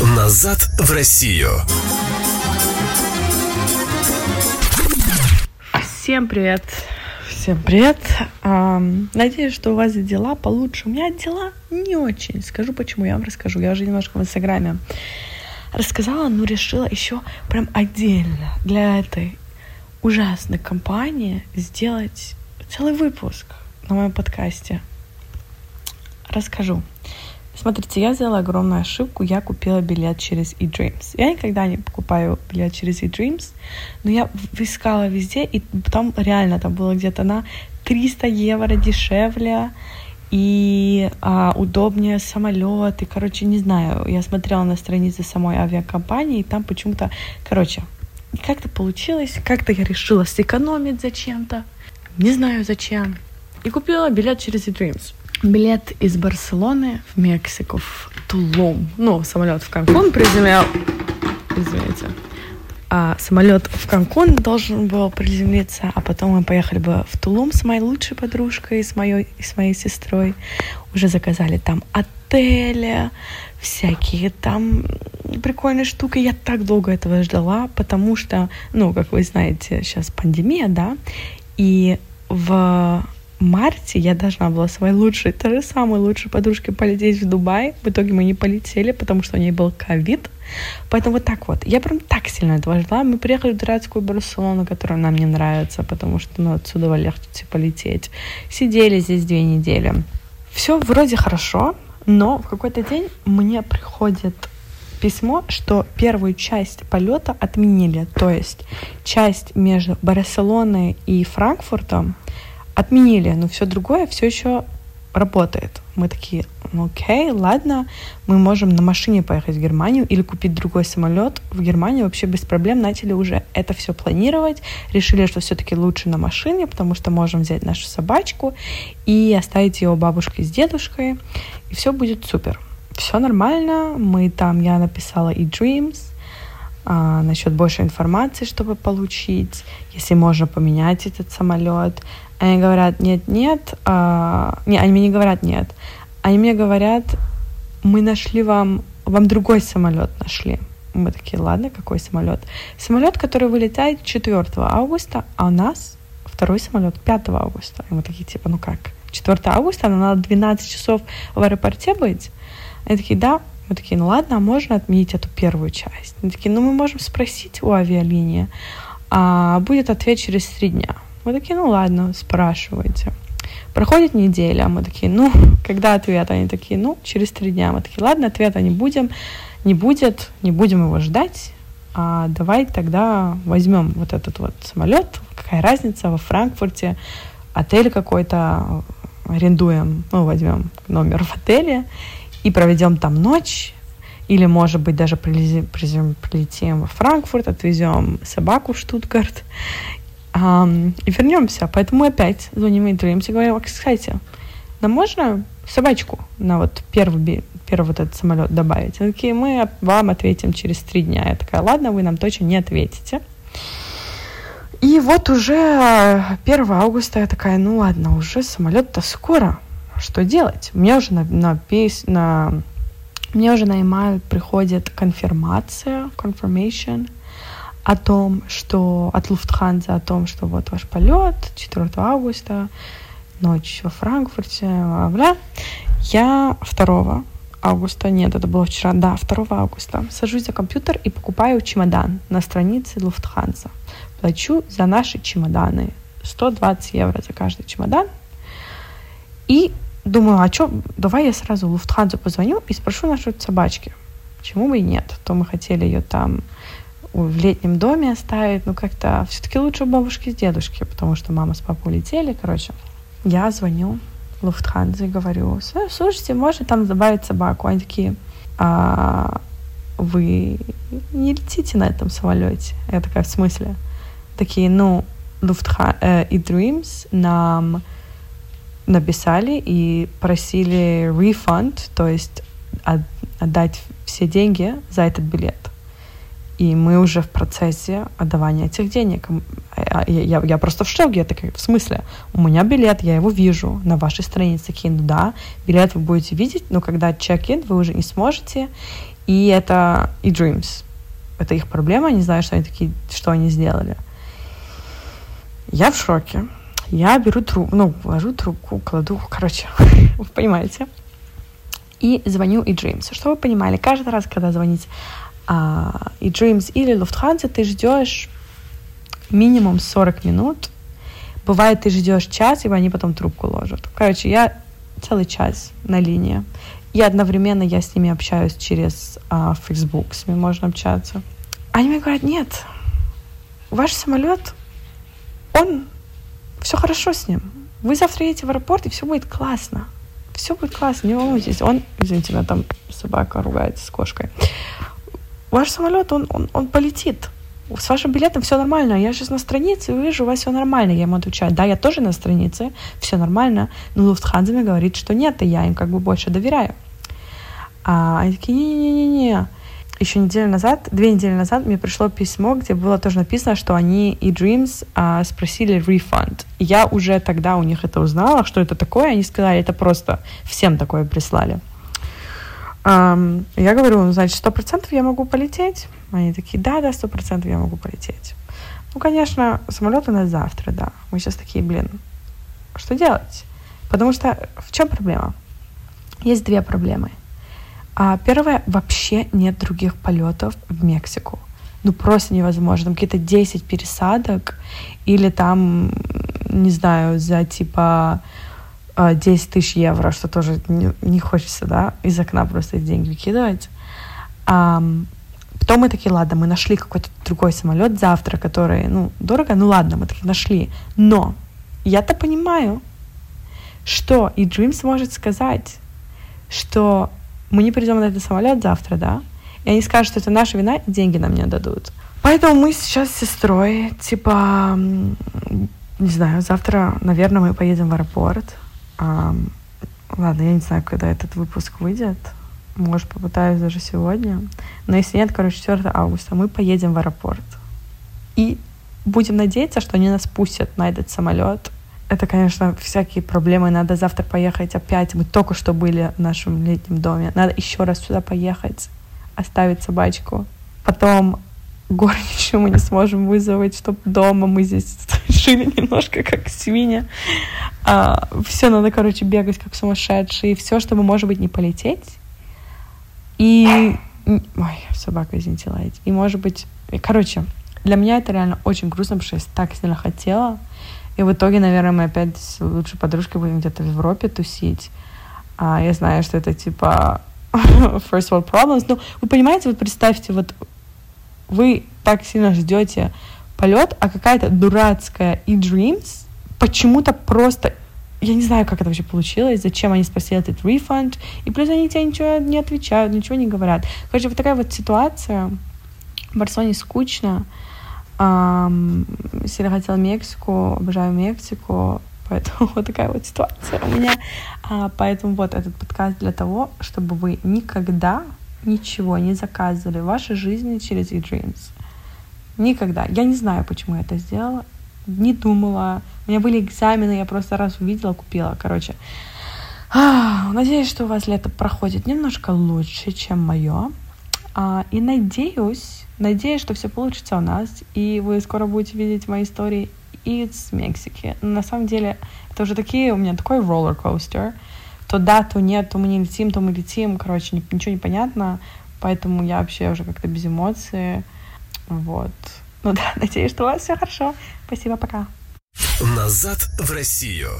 Назад в Россию. Всем привет. Всем привет. Ам, надеюсь, что у вас дела получше. У меня дела не очень. Скажу почему, я вам расскажу. Я уже немножко в Инстаграме рассказала, но решила еще прям отдельно для этой ужасной компании сделать целый выпуск на моем подкасте. Расскажу. Смотрите, я сделала огромную ошибку. Я купила билет через eDreams. Я никогда не покупаю билет через eDreams, но я искала везде, и там реально там было где-то на 300 евро дешевле и а, удобнее самолет. И, короче, не знаю, я смотрела на странице самой авиакомпании, и там почему-то, короче, как-то получилось, как-то я решила сэкономить зачем-то. Не знаю зачем. И купила билет через eDreams билет из Барселоны в Мексику, в Тулум. Ну, самолет в Канкун приземлял... Извините. А самолет в Канкун должен был приземлиться, а потом мы поехали бы в Тулум с моей лучшей подружкой с моей, с моей сестрой. Уже заказали там отели, всякие там прикольные штуки. Я так долго этого ждала, потому что, ну, как вы знаете, сейчас пандемия, да, и в марте я должна была своей лучшей, той же самой лучшей подружке полететь в Дубай. В итоге мы не полетели, потому что у нее был ковид. Поэтому вот так вот. Я прям так сильно этого ждала. Мы приехали в дурацкую Барселону, которая нам не нравится, потому что ну, отсюда легче полететь. Сидели здесь две недели. Все вроде хорошо, но в какой-то день мне приходит письмо, что первую часть полета отменили. То есть часть между Барселоной и Франкфуртом отменили, но все другое все еще работает. Мы такие, ну окей, ладно, мы можем на машине поехать в Германию или купить другой самолет в Германию вообще без проблем. Начали уже это все планировать, решили, что все-таки лучше на машине, потому что можем взять нашу собачку и оставить ее бабушкой с дедушкой, и все будет супер. Все нормально, мы там, я написала и Dreams, а, насчет больше информации, чтобы получить, если можно поменять этот самолет. Они говорят, нет, нет. А... Не, они мне не говорят нет. Они мне говорят, мы нашли вам, вам другой самолет нашли. Мы такие, ладно, какой самолет? Самолет, который вылетает 4 августа, а у нас второй самолет 5 августа. И мы такие, типа, ну как? 4 августа, нам надо 12 часов в аэропорте быть? Они такие, да. Мы такие, ну ладно, а можно отменить эту первую часть? Они такие, ну мы можем спросить у авиалинии, а будет ответ через три дня. Мы такие, ну ладно, спрашивайте. Проходит неделя, мы такие, ну, когда ответ? Они такие, ну, через три дня. Мы такие, ладно, ответа не будем, не будет, не будем его ждать. А давай тогда возьмем вот этот вот самолет. Какая разница, во Франкфурте отель какой-то арендуем, ну, возьмем номер в отеле и проведем там ночь, или, может быть, даже прилетим, прилетим во Франкфурт, отвезем собаку в Штутгарт и вернемся. Поэтому мы опять звоним и и говорим, кстати, нам можно собачку на вот первый, первый вот этот самолет добавить? Они такие, мы вам ответим через три дня. Я такая, ладно, вы нам точно не ответите. И вот уже 1 августа я такая, ну ладно, уже самолет-то скоро. Что делать? Мне уже на, на, пес, на мне уже на email приходит конфирмация, confirmation, о том, что от Lufthansa, о том, что вот ваш полет 4 августа, ночь во Франкфурте, бла. Я 2 августа, нет, это было вчера, да, 2 августа, сажусь за компьютер и покупаю чемодан на странице Lufthansa. Плачу за наши чемоданы 120 евро за каждый чемодан. И думаю, а что, давай я сразу Lufthansa позвоню и спрошу нашей собачки. Почему бы и нет? То мы хотели ее там в летнем доме оставить, ну как-то все-таки лучше у бабушки с дедушки, потому что мама с папой улетели, короче. Я звоню Луфтханзе и говорю, слушайте, можно там добавить собаку? Они такие, а вы не летите на этом самолете? Я такая, в смысле? Такие, ну, Lufthansa э, и Dreams нам написали и просили refund, то есть отдать все деньги за этот билет и мы уже в процессе отдавания этих денег. А, я, я, я просто в шоке, я такая, в смысле? У меня билет, я его вижу на вашей странице. Ну да, билет вы будете видеть, но когда чек-ин, вы уже не сможете. И это и Dreams. Это их проблема, не знаю, что они такие, что они сделали. Я в шоке. Я беру трубку, ну, ложу трубку, кладу, короче, вы понимаете. И звоню и Dreams. Что вы понимали, каждый раз, когда звонить а, и Dreams или Lufthansa, ты ждешь минимум 40 минут. Бывает, ты ждешь час, и они потом трубку ложат. Короче, я целый час на линии. И одновременно я с ними общаюсь через а, Facebook, с ними можно общаться. Они мне говорят, нет, ваш самолет, он, все хорошо с ним. Вы завтра едете в аэропорт, и все будет классно. Все будет классно, не волнуйтесь. Он, извините, меня там собака ругается с кошкой. Ваш самолет, он, он, он полетит с вашим билетом все нормально. Я сейчас на странице вижу, у вас все нормально. Я ему отвечаю, да, я тоже на странице, все нормально. Но Луфтханза мне говорит, что нет, и я им как бы больше доверяю. А они такие, не-не-не-не. Еще неделю назад, две недели назад мне пришло письмо, где было тоже написано, что они и Dreams а, спросили refund. И я уже тогда у них это узнала, что это такое. Они сказали, это просто всем такое прислали. Um, я говорю, ну, значит, сто процентов я могу полететь. Они такие, да, да, сто процентов я могу полететь. Ну, конечно, самолет у нас завтра, да. Мы сейчас такие, блин, что делать? Потому что в чем проблема? Есть две проблемы. А первая, вообще нет других полетов в Мексику. Ну, просто невозможно. Там какие-то 10 пересадок или там, не знаю, за типа 10 тысяч евро, что тоже не, хочется, да, из окна просто деньги выкидывать. А, потом мы такие, ладно, мы нашли какой-то другой самолет завтра, который, ну, дорого, ну ладно, мы такие нашли. Но я-то понимаю, что и Dreams может сказать, что мы не придем на этот самолет завтра, да, и они скажут, что это наша вина, и деньги нам не дадут. Поэтому мы сейчас с сестрой, типа, не знаю, завтра, наверное, мы поедем в аэропорт, а, ладно, я не знаю, когда этот выпуск выйдет. Может, попытаюсь даже сегодня. Но если нет, короче, 4 августа мы поедем в аэропорт. И будем надеяться, что они нас пустят на этот самолет. Это, конечно, всякие проблемы. Надо завтра поехать опять. Мы только что были в нашем летнем доме. Надо еще раз сюда поехать, оставить собачку. Потом горничную мы не сможем вызвать, чтобы дома мы здесь жили немножко как свинья. А, все надо, короче, бегать как сумасшедшие. Все, чтобы, может быть, не полететь. И... Ой, собака, извините, лаять. И, может быть... Короче, для меня это реально очень грустно, потому что я так сильно хотела. И в итоге, наверное, мы опять с лучшей подружкой будем где-то в Европе тусить. А я знаю, что это типа first world problems. Ну, вы понимаете, вот представьте, вот вы так сильно ждете полет, а какая-то дурацкая и dreams почему-то просто я не знаю, как это вообще получилось, зачем они спросили этот refund, и плюс они тебе ничего не отвечают, ничего не говорят. Короче, вот такая вот ситуация. В Барселоне скучно. Сильно хотела Мексику, обожаю Мексику, поэтому вот такая вот ситуация у меня. А, поэтому вот этот подкаст для того, чтобы вы никогда ничего не заказывали в вашей жизни через eDreams. Никогда. Я не знаю, почему я это сделала. Не думала. У меня были экзамены, я просто раз увидела, купила. Короче, а, надеюсь, что у вас лето проходит немножко лучше, чем мое. А, и надеюсь, надеюсь, что все получится у нас, и вы скоро будете видеть мои истории из Мексики. Но на самом деле, это уже такие, у меня такой роллер-костер. То да, то нет, то мы не летим, то мы летим. Короче, ничего не понятно. Поэтому я вообще уже как-то без эмоций. Вот. Ну да, надеюсь, что у вас все хорошо. Спасибо, пока. Назад в Россию.